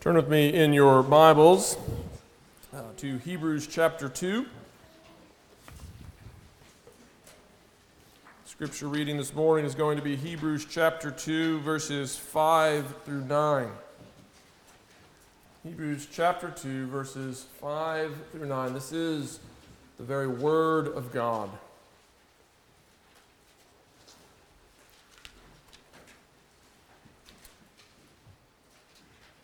Turn with me in your Bibles uh, to Hebrews chapter 2. Scripture reading this morning is going to be Hebrews chapter 2, verses 5 through 9. Hebrews chapter 2, verses 5 through 9. This is the very Word of God.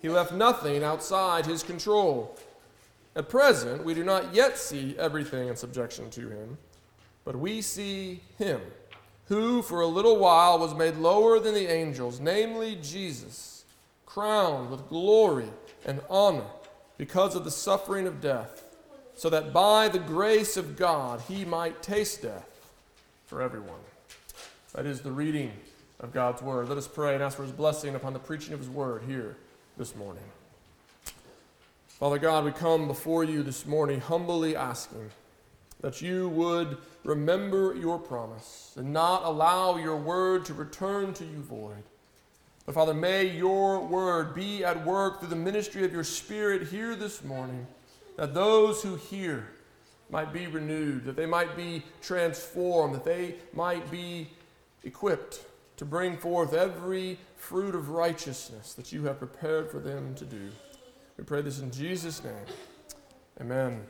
he left nothing outside his control. At present, we do not yet see everything in subjection to him, but we see him, who for a little while was made lower than the angels, namely Jesus, crowned with glory and honor because of the suffering of death, so that by the grace of God he might taste death for everyone. That is the reading of God's word. Let us pray and ask for his blessing upon the preaching of his word here this morning. Father God, we come before you this morning humbly asking that you would remember your promise and not allow your word to return to you void. But Father, may your word be at work through the ministry of your Spirit here this morning, that those who hear might be renewed, that they might be transformed, that they might be equipped to bring forth every fruit of righteousness that you have prepared for them to do. We pray this in Jesus' name. Amen.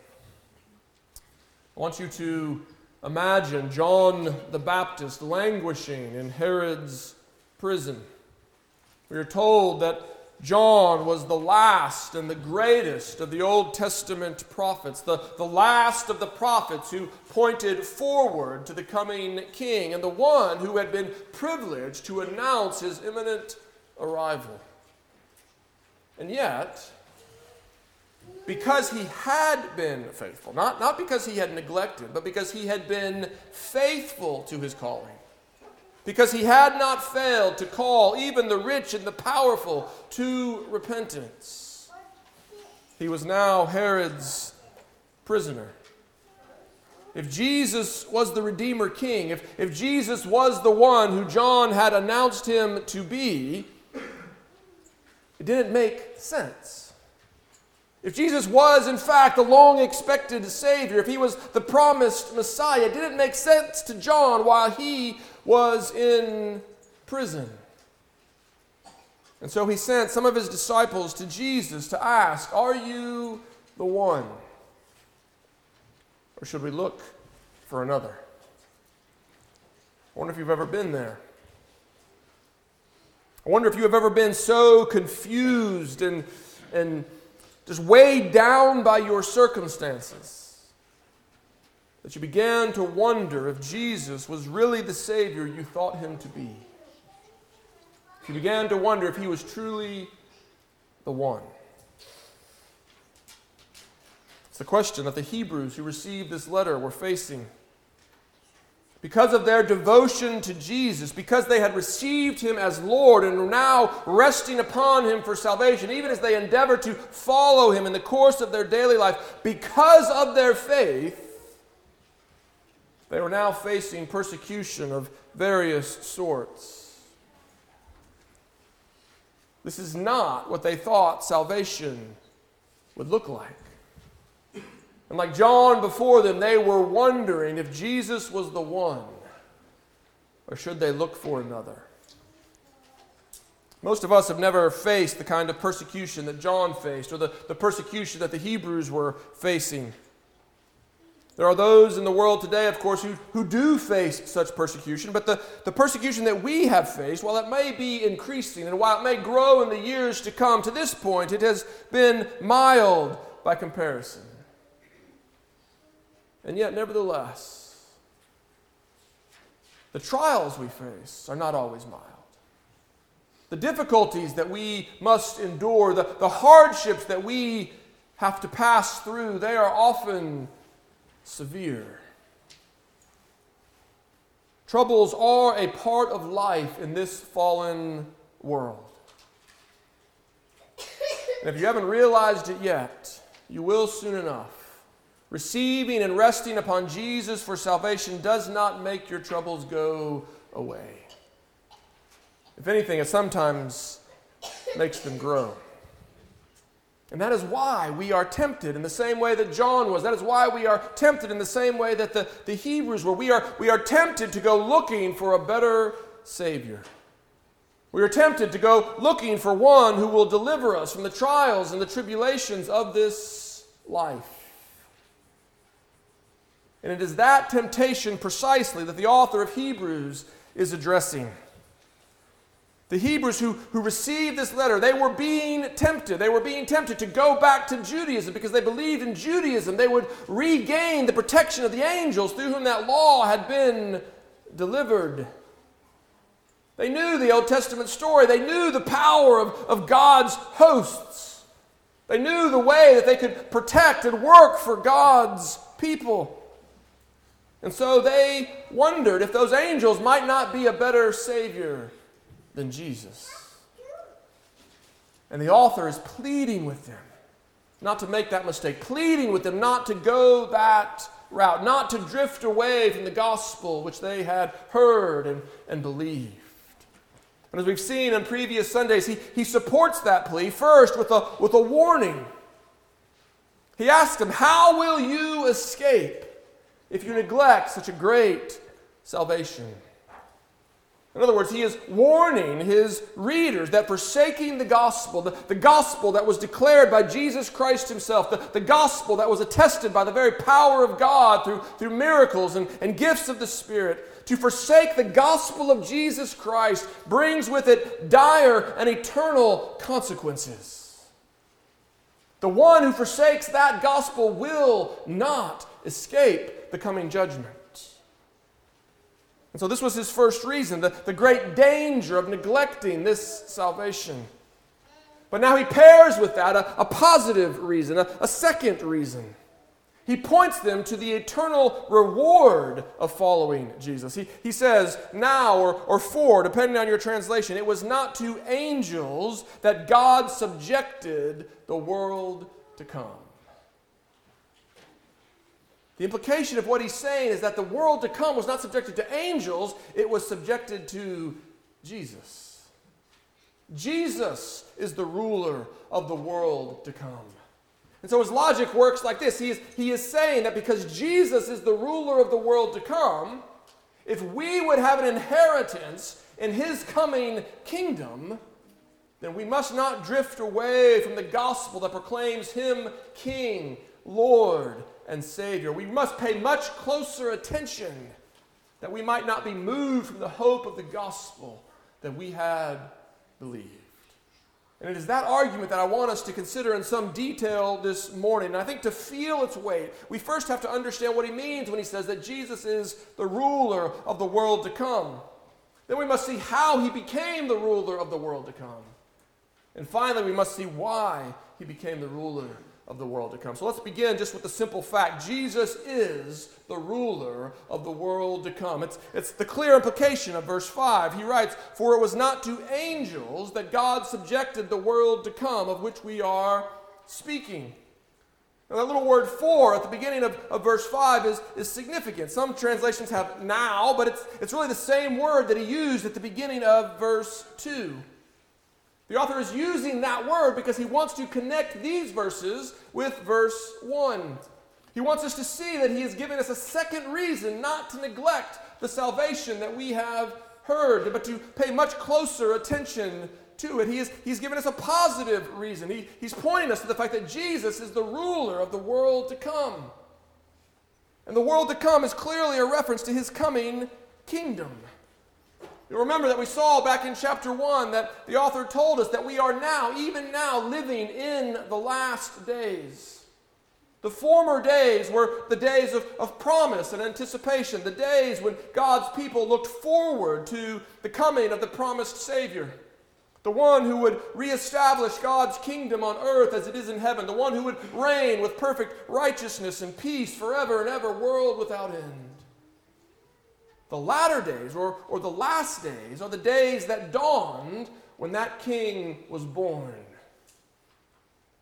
I want you to imagine John the Baptist languishing in Herod's prison. We are told that John was the last and the greatest of the Old Testament prophets, the, the last of the prophets who pointed forward to the coming king, and the one who had been privileged to announce his imminent arrival. And yet, because he had been faithful, not, not because he had neglected, but because he had been faithful to his calling, because he had not failed to call even the rich and the powerful to repentance. He was now Herod's prisoner. If Jesus was the Redeemer King, if, if Jesus was the one who John had announced him to be, it didn't make sense. If Jesus was, in fact, the long expected Savior, if he was the promised Messiah, it didn't make sense to John while he was in prison. And so he sent some of his disciples to Jesus to ask, Are you the one? Or should we look for another? I wonder if you've ever been there. I wonder if you have ever been so confused and, and just weighed down by your circumstances that you began to wonder if Jesus was really the Savior you thought him to be. You began to wonder if he was truly the one. It's the question that the Hebrews who received this letter were facing. Because of their devotion to Jesus, because they had received him as Lord and were now resting upon him for salvation, even as they endeavor to follow him in the course of their daily life, because of their faith, they were now facing persecution of various sorts. This is not what they thought salvation would look like. And like John before them, they were wondering if Jesus was the one, or should they look for another? Most of us have never faced the kind of persecution that John faced, or the, the persecution that the Hebrews were facing. There are those in the world today, of course, who, who do face such persecution, but the, the persecution that we have faced, while it may be increasing and while it may grow in the years to come, to this point, it has been mild by comparison. And yet, nevertheless, the trials we face are not always mild. The difficulties that we must endure, the, the hardships that we have to pass through, they are often severe. Troubles are a part of life in this fallen world. And if you haven't realized it yet, you will soon enough. Receiving and resting upon Jesus for salvation does not make your troubles go away. If anything, it sometimes makes them grow. And that is why we are tempted in the same way that John was. That is why we are tempted in the same way that the, the Hebrews were. We are, we are tempted to go looking for a better Savior. We are tempted to go looking for one who will deliver us from the trials and the tribulations of this life. And it is that temptation precisely that the author of Hebrews is addressing. The Hebrews who, who received this letter, they were being tempted. They were being tempted to go back to Judaism because they believed in Judaism. They would regain the protection of the angels through whom that law had been delivered. They knew the Old Testament story, they knew the power of, of God's hosts. They knew the way that they could protect and work for God's people. And so they wondered if those angels might not be a better Savior than Jesus. And the author is pleading with them not to make that mistake, pleading with them not to go that route, not to drift away from the gospel which they had heard and, and believed. And as we've seen on previous Sundays, he, he supports that plea first with a, with a warning. He asks them, How will you escape if you neglect such a great salvation? In other words, he is warning his readers that forsaking the gospel, the, the gospel that was declared by Jesus Christ himself, the, the gospel that was attested by the very power of God through, through miracles and, and gifts of the Spirit, to forsake the gospel of Jesus Christ brings with it dire and eternal consequences. The one who forsakes that gospel will not escape the coming judgment. And so, this was his first reason the, the great danger of neglecting this salvation. But now he pairs with that a, a positive reason, a, a second reason. He points them to the eternal reward of following Jesus. He, he says, now or, or for, depending on your translation, it was not to angels that God subjected the world to come. The implication of what he's saying is that the world to come was not subjected to angels, it was subjected to Jesus. Jesus is the ruler of the world to come. And so his logic works like this he is, he is saying that because Jesus is the ruler of the world to come, if we would have an inheritance in his coming kingdom, then we must not drift away from the gospel that proclaims him King, Lord, and Savior. We must pay much closer attention that we might not be moved from the hope of the gospel that we had believed. And it is that argument that I want us to consider in some detail this morning. And I think to feel its weight, we first have to understand what he means when he says that Jesus is the ruler of the world to come. Then we must see how he became the ruler of the world to come. And finally, we must see why he became the ruler of the world to come. So let's begin just with the simple fact Jesus is the ruler of the world to come. It's, it's the clear implication of verse 5. He writes, For it was not to angels that God subjected the world to come, of which we are speaking. Now, that little word for at the beginning of, of verse 5 is, is significant. Some translations have now, but it's, it's really the same word that he used at the beginning of verse 2. The author is using that word because he wants to connect these verses with verse 1. He wants us to see that he is giving us a second reason not to neglect the salvation that we have heard, but to pay much closer attention to it. He is, he's given us a positive reason. He, he's pointing us to the fact that Jesus is the ruler of the world to come. And the world to come is clearly a reference to his coming kingdom. You remember that we saw back in chapter 1 that the author told us that we are now, even now, living in the last days. The former days were the days of, of promise and anticipation, the days when God's people looked forward to the coming of the promised Savior. the one who would reestablish God's kingdom on earth as it is in heaven, the one who would reign with perfect righteousness and peace forever and ever, world without end. The latter days, or, or the last days, are the days that dawned when that king was born.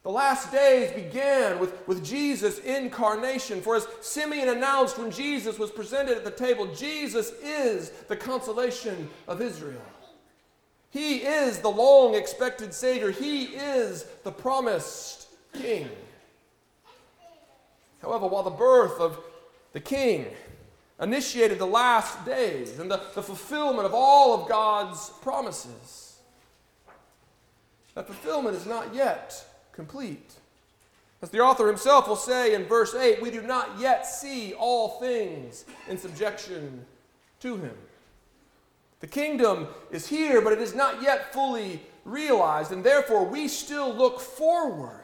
The last days began with, with Jesus' incarnation. For as Simeon announced when Jesus was presented at the table, Jesus is the consolation of Israel. He is the long expected Savior. He is the promised King. However, while the birth of the King initiated the last days and the, the fulfillment of all of God's promises, that fulfillment is not yet complete. As the author himself will say in verse 8, we do not yet see all things in subjection to him. The kingdom is here, but it is not yet fully realized, and therefore we still look forward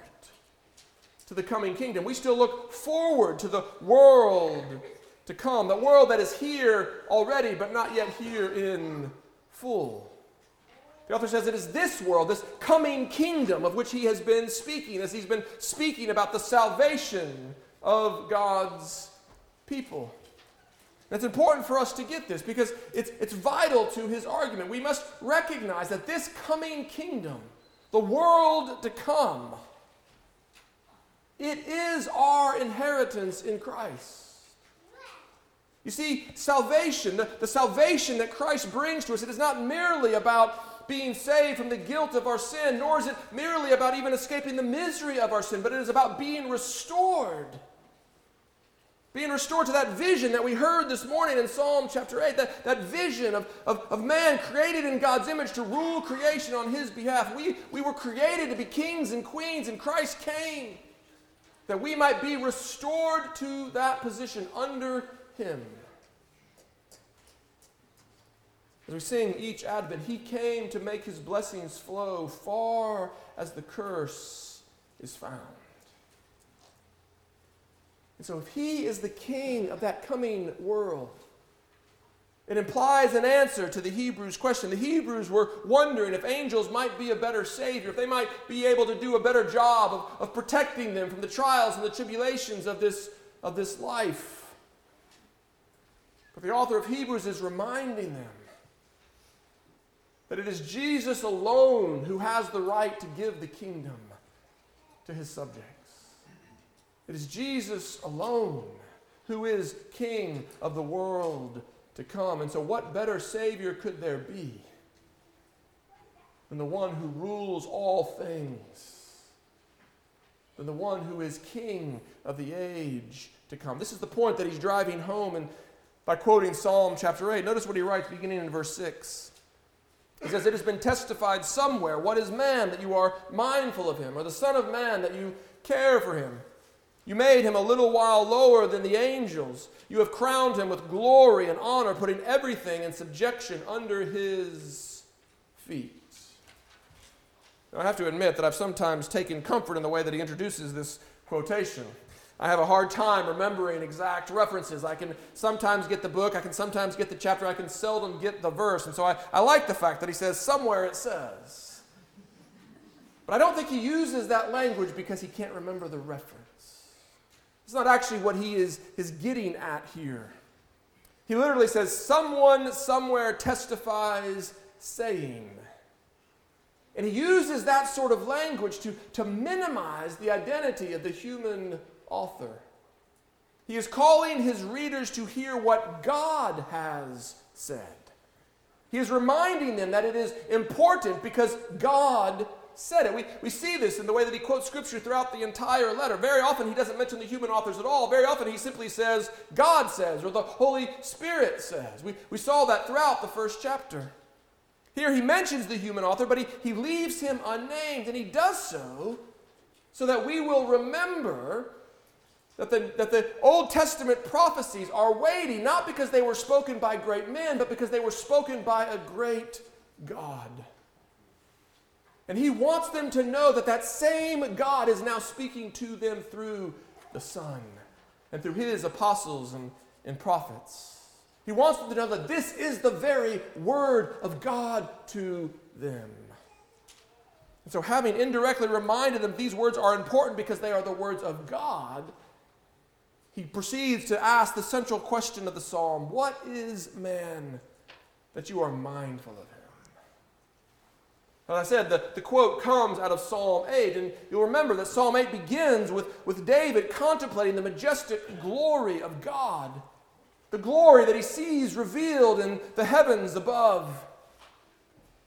to the coming kingdom. We still look forward to the world to come, the world that is here already, but not yet here in full. The author says it is this world, this coming kingdom of which he has been speaking, as he's been speaking about the salvation of God's people. It's important for us to get this because it's, it's vital to his argument. We must recognize that this coming kingdom, the world to come, it is our inheritance in Christ. You see, salvation, the, the salvation that Christ brings to us, it is not merely about being saved from the guilt of our sin, nor is it merely about even escaping the misery of our sin, but it is about being restored being restored to that vision that we heard this morning in Psalm chapter 8, that, that vision of, of, of man created in God's image to rule creation on his behalf. We, we were created to be kings and queens, and Christ came that we might be restored to that position under him. As we sing each Advent, he came to make his blessings flow far as the curse is found. And so, if he is the king of that coming world, it implies an answer to the Hebrews' question. The Hebrews were wondering if angels might be a better Savior, if they might be able to do a better job of, of protecting them from the trials and the tribulations of this, of this life. But the author of Hebrews is reminding them that it is Jesus alone who has the right to give the kingdom to his subjects. It is Jesus alone who is King of the world to come. And so, what better Savior could there be than the one who rules all things, than the one who is King of the age to come? This is the point that he's driving home and by quoting Psalm chapter 8. Notice what he writes beginning in verse 6. He says, It has been testified somewhere, What is man that you are mindful of him, or the Son of Man that you care for him? You made him a little while lower than the angels. You have crowned him with glory and honor, putting everything in subjection under his feet. Now, I have to admit that I've sometimes taken comfort in the way that he introduces this quotation. I have a hard time remembering exact references. I can sometimes get the book, I can sometimes get the chapter, I can seldom get the verse. And so I, I like the fact that he says, somewhere it says. But I don't think he uses that language because he can't remember the reference. It's not actually what he is, is getting at here. He literally says, Someone somewhere testifies saying. And he uses that sort of language to, to minimize the identity of the human author. He is calling his readers to hear what God has said. He is reminding them that it is important because God said it. We, we see this in the way that he quotes scripture throughout the entire letter. Very often he doesn't mention the human authors at all. Very often he simply says, God says, or the Holy Spirit says. We, we saw that throughout the first chapter. Here he mentions the human author, but he, he leaves him unnamed, and he does so so that we will remember that the, that the Old Testament prophecies are weighty, not because they were spoken by great men, but because they were spoken by a great God. And he wants them to know that that same God is now speaking to them through the Son and through his apostles and, and prophets. He wants them to know that this is the very word of God to them. And so, having indirectly reminded them these words are important because they are the words of God, he proceeds to ask the central question of the psalm What is man that you are mindful of him? As I said, the, the quote comes out of Psalm 8, and you'll remember that Psalm 8 begins with, with David contemplating the majestic glory of God, the glory that he sees revealed in the heavens above.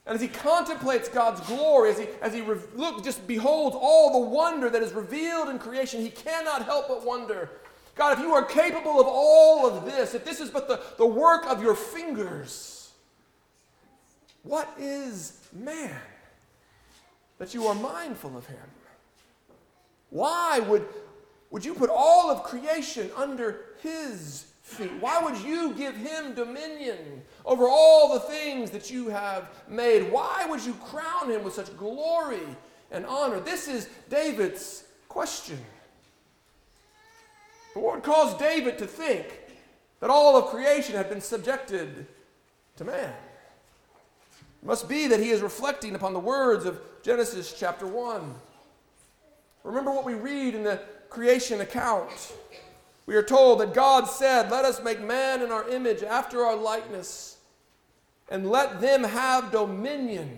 And as he contemplates God's glory, as he, as he re- look, just beholds all the wonder that is revealed in creation, he cannot help but wonder God, if you are capable of all of this, if this is but the, the work of your fingers, what is man that you are mindful of him? Why would, would you put all of creation under his feet? Why would you give him dominion over all the things that you have made? Why would you crown him with such glory and honor? This is David's question. The Lord caused David to think that all of creation had been subjected to man. It must be that he is reflecting upon the words of Genesis chapter 1. Remember what we read in the creation account. We are told that God said, Let us make man in our image, after our likeness, and let them have dominion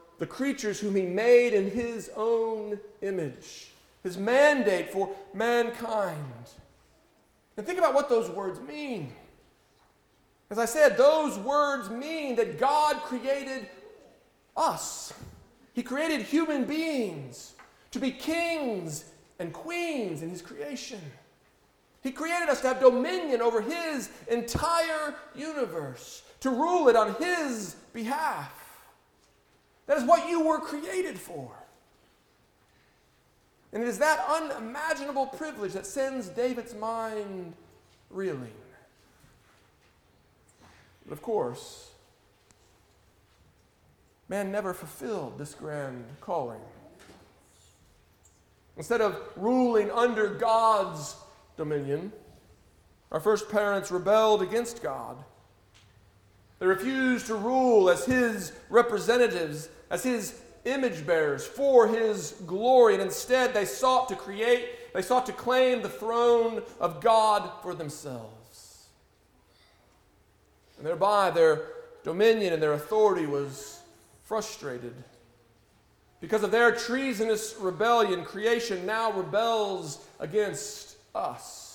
the creatures whom he made in his own image, his mandate for mankind. And think about what those words mean. As I said, those words mean that God created us. He created human beings to be kings and queens in His creation. He created us to have dominion over His entire universe, to rule it on His behalf. That is what you were created for. And it is that unimaginable privilege that sends David's mind reeling. But of course, man never fulfilled this grand calling. Instead of ruling under God's dominion, our first parents rebelled against God. They refused to rule as His representatives, as His image bearers for His glory, and instead they sought to create, they sought to claim the throne of God for themselves. And thereby their dominion and their authority was frustrated. Because of their treasonous rebellion, creation now rebels against us.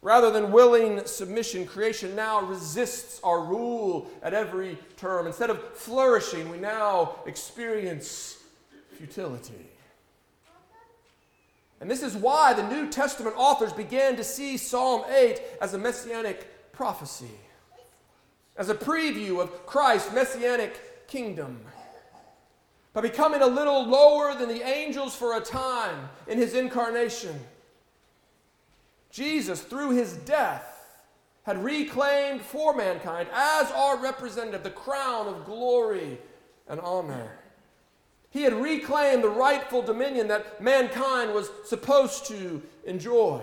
Rather than willing submission, creation now resists our rule at every term. Instead of flourishing, we now experience futility. And this is why the New Testament authors began to see Psalm 8 as a messianic prophecy, as a preview of Christ's messianic kingdom. By becoming a little lower than the angels for a time in his incarnation, Jesus, through his death, had reclaimed for mankind, as our representative, the crown of glory and honor. He had reclaimed the rightful dominion that mankind was supposed to enjoy.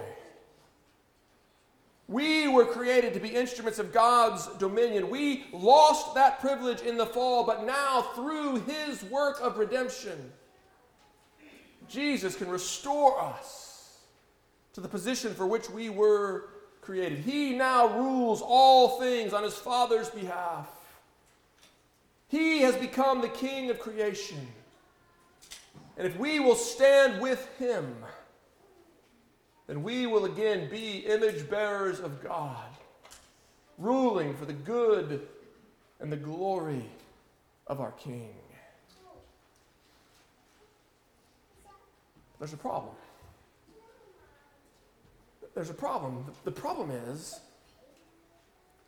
We were created to be instruments of God's dominion. We lost that privilege in the fall, but now through his work of redemption, Jesus can restore us to the position for which we were created. He now rules all things on his Father's behalf. He has become the King of creation. And if we will stand with him, then we will again be image bearers of God, ruling for the good and the glory of our King. There's a problem. There's a problem. The problem is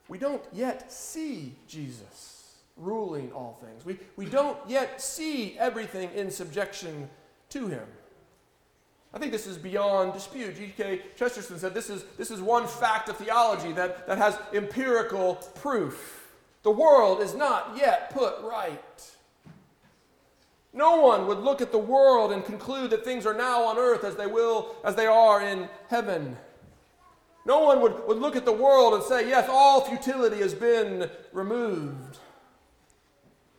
we don't yet see Jesus. ruling all things. We, we don't yet see everything in subjection to him. I think this is beyond dispute. G.K. Chesterton said this is, this is one fact of theology that, that has empirical proof. The world is not yet put right. No one would look at the world and conclude that things are now on earth as they will, as they are in heaven. No one would, would look at the world and say, yes, all futility has been removed.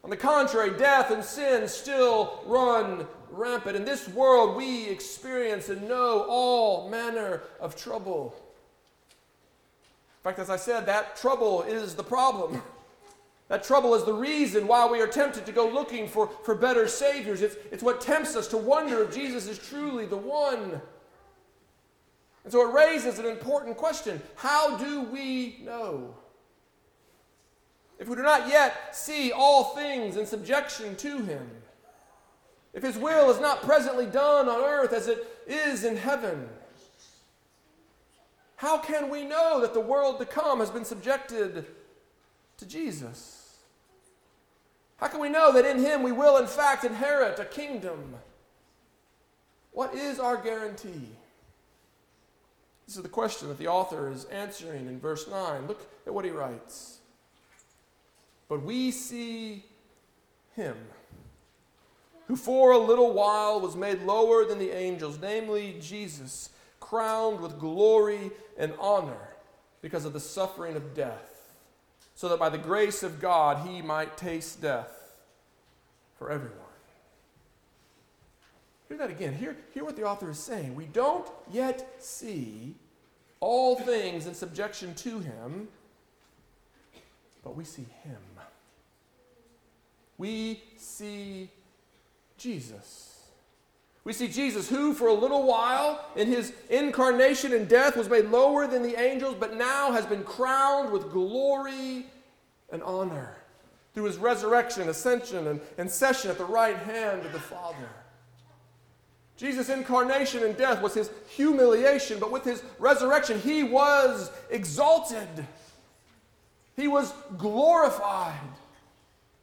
On the contrary, death and sin still run rampant. In this world, we experience and know all manner of trouble. In fact, as I said, that trouble is the problem. That trouble is the reason why we are tempted to go looking for, for better Saviors. It's, it's what tempts us to wonder if Jesus is truly the one. And so it raises an important question How do we know? If we do not yet see all things in subjection to Him, if His will is not presently done on earth as it is in heaven, how can we know that the world to come has been subjected to Jesus? How can we know that in Him we will, in fact, inherit a kingdom? What is our guarantee? This is the question that the author is answering in verse 9. Look at what he writes. But we see him who for a little while was made lower than the angels, namely Jesus, crowned with glory and honor because of the suffering of death, so that by the grace of God he might taste death for everyone. Hear that again. Hear, hear what the author is saying. We don't yet see all things in subjection to him, but we see him. We see Jesus. We see Jesus, who for a little while in his incarnation and death was made lower than the angels, but now has been crowned with glory and honor through his resurrection, ascension, and, and session at the right hand of the Father. Jesus' incarnation and death was his humiliation, but with his resurrection, he was exalted. He was glorified.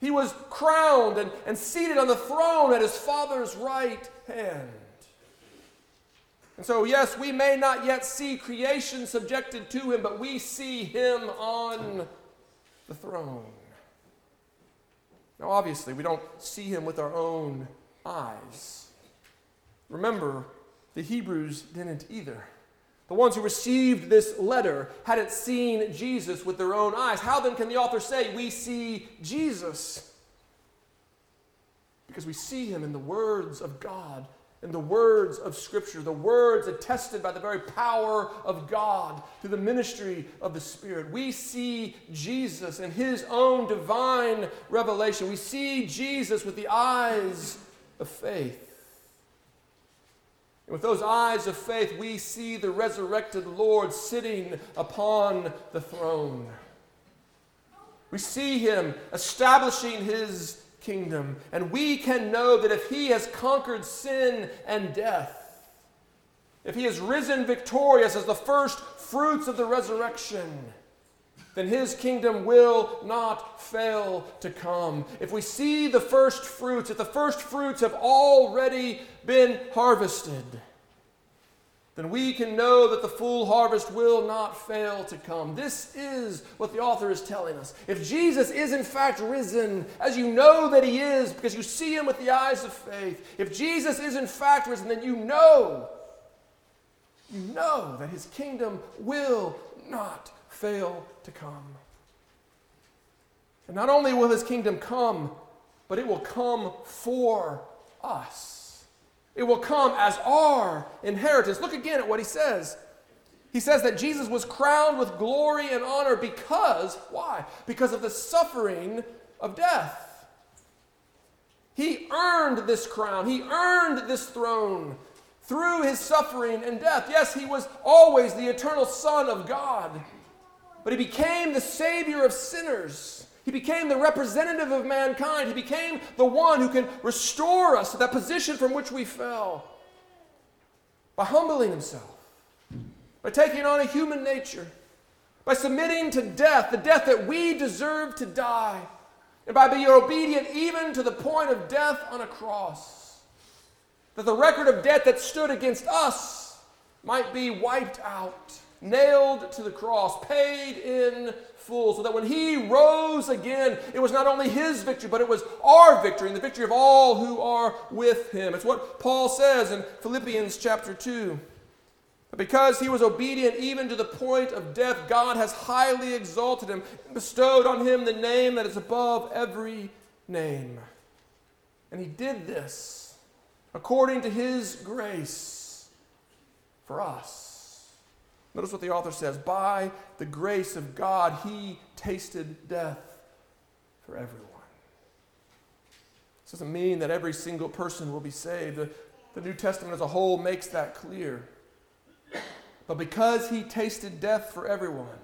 He was crowned and, and seated on the throne at his Father's right hand. And so, yes, we may not yet see creation subjected to him, but we see him on the throne. Now, obviously, we don't see him with our own eyes. Remember, the Hebrews didn't either. The ones who received this letter hadn't seen Jesus with their own eyes. How then can the author say, We see Jesus? Because we see him in the words of God, in the words of Scripture, the words attested by the very power of God through the ministry of the Spirit. We see Jesus in his own divine revelation. We see Jesus with the eyes of faith. And with those eyes of faith, we see the resurrected Lord sitting upon the throne. We see him establishing his kingdom, and we can know that if he has conquered sin and death, if he has risen victorious as the first fruits of the resurrection, then his kingdom will not fail to come. If we see the first fruits, if the first fruits have already been harvested, then we can know that the full harvest will not fail to come. This is what the author is telling us. If Jesus is in fact risen, as you know that he is because you see him with the eyes of faith, if Jesus is in fact risen, then you know, you know that his kingdom will not fail to come. And not only will his kingdom come, but it will come for us. It will come as our inheritance. Look again at what he says. He says that Jesus was crowned with glory and honor because, why? Because of the suffering of death. He earned this crown, he earned this throne through his suffering and death. Yes, he was always the eternal Son of God but he became the Savior of sinners. He became the representative of mankind. He became the one who can restore us to that position from which we fell by humbling himself, by taking on a human nature, by submitting to death, the death that we deserve to die, and by being obedient even to the point of death on a cross, that the record of debt that stood against us might be wiped out, nailed to the cross, paid in full, so that when he rose again, it was not only his victory, but it was our victory and the victory of all who are with him. It's what Paul says in Philippians chapter 2. Because he was obedient even to the point of death, God has highly exalted him and bestowed on him the name that is above every name. And he did this according to his grace for us. Notice what the author says By the grace of God, he tasted death for everyone. This doesn't mean that every single person will be saved. The, the New Testament as a whole makes that clear. But because he tasted death for everyone,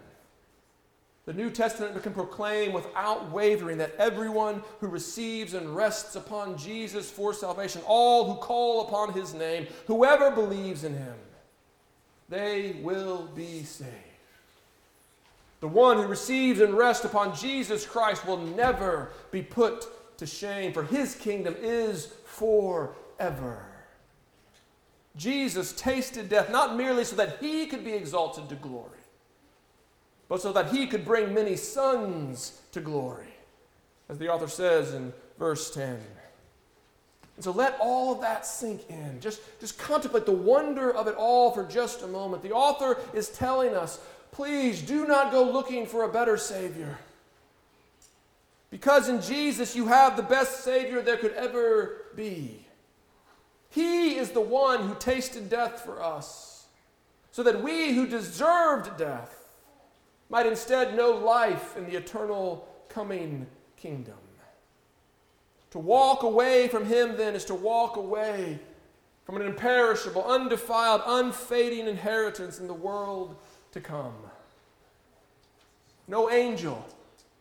the New Testament can proclaim without wavering that everyone who receives and rests upon Jesus for salvation, all who call upon his name, whoever believes in him, they will be saved. The one who receives and rests upon Jesus Christ will never be put to shame, for his kingdom is forever. Jesus tasted death not merely so that he could be exalted to glory, but so that he could bring many sons to glory, as the author says in verse 10. And so let all of that sink in. Just, just contemplate the wonder of it all for just a moment. The author is telling us please do not go looking for a better Savior. Because in Jesus you have the best Savior there could ever be. He is the one who tasted death for us, so that we who deserved death might instead know life in the eternal coming kingdom. To walk away from Him, then, is to walk away from an imperishable, undefiled, unfading inheritance in the world to come. No angel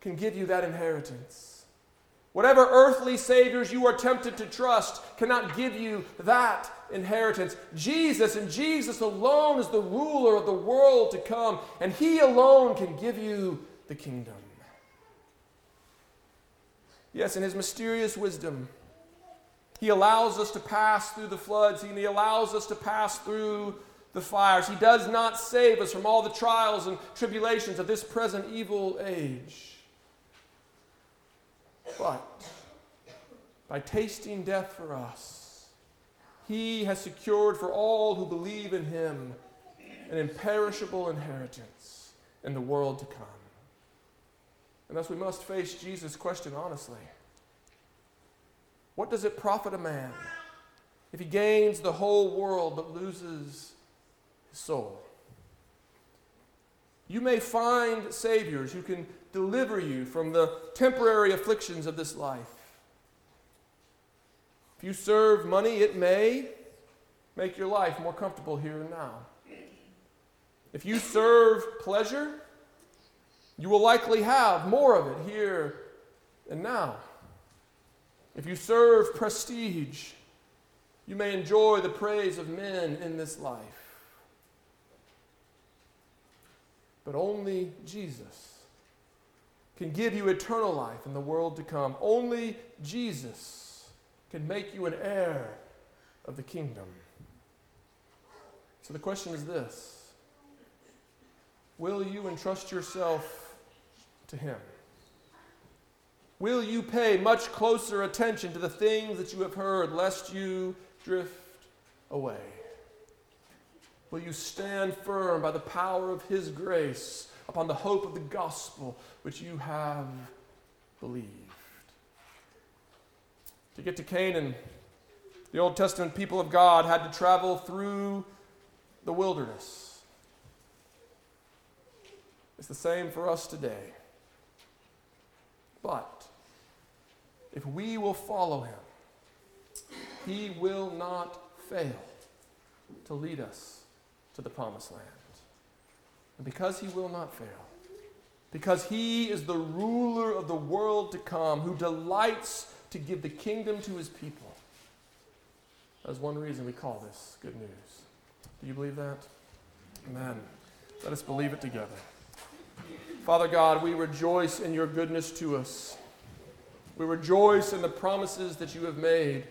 can give you that inheritance. Whatever earthly saviors you are tempted to trust cannot give you that inheritance. Jesus and Jesus alone is the ruler of the world to come, and He alone can give you the kingdom. Yes, in His mysterious wisdom, He allows us to pass through the floods, and He allows us to pass through the fires. He does not save us from all the trials and tribulations of this present evil age. But by tasting death for us, he has secured for all who believe in him an imperishable inheritance in the world to come. And thus we must face Jesus' question honestly. What does it profit a man if he gains the whole world but loses his soul? You may find saviors who can deliver you from the temporary afflictions of this life. If you serve money, it may make your life more comfortable here and now. If you serve pleasure, you will likely have more of it here and now. If you serve prestige, you may enjoy the praise of men in this life. But only Jesus can give you eternal life in the world to come. Only Jesus can make you an heir of the kingdom. So the question is this Will you entrust yourself to Him? Will you pay much closer attention to the things that you have heard, lest you drift away? Will you stand firm by the power of His grace upon the hope of the gospel which you have believed. To get to Canaan, the Old Testament people of God had to travel through the wilderness. It's the same for us today. But if we will follow him, he will not fail to lead us to the promised land. And because he will not fail, because he is the ruler of the world to come, who delights to give the kingdom to his people. That's one reason we call this good news. Do you believe that? Amen. Let us believe it together. Father God, we rejoice in your goodness to us. We rejoice in the promises that you have made.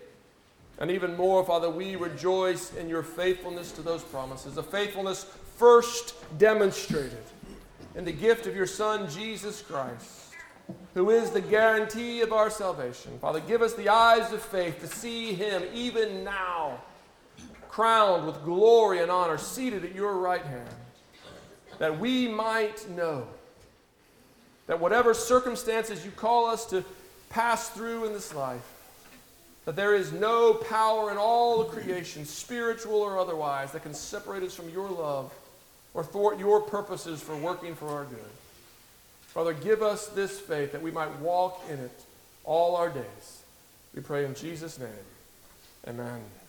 And even more, Father, we rejoice in your faithfulness to those promises, a faithfulness first demonstrated in the gift of your Son, Jesus Christ, who is the guarantee of our salvation. Father, give us the eyes of faith to see him even now, crowned with glory and honor, seated at your right hand, that we might know that whatever circumstances you call us to pass through in this life, that there is no power in all the creation, spiritual or otherwise, that can separate us from your love or thwart your purposes for working for our good. Father, give us this faith that we might walk in it all our days. We pray in Jesus' name. Amen.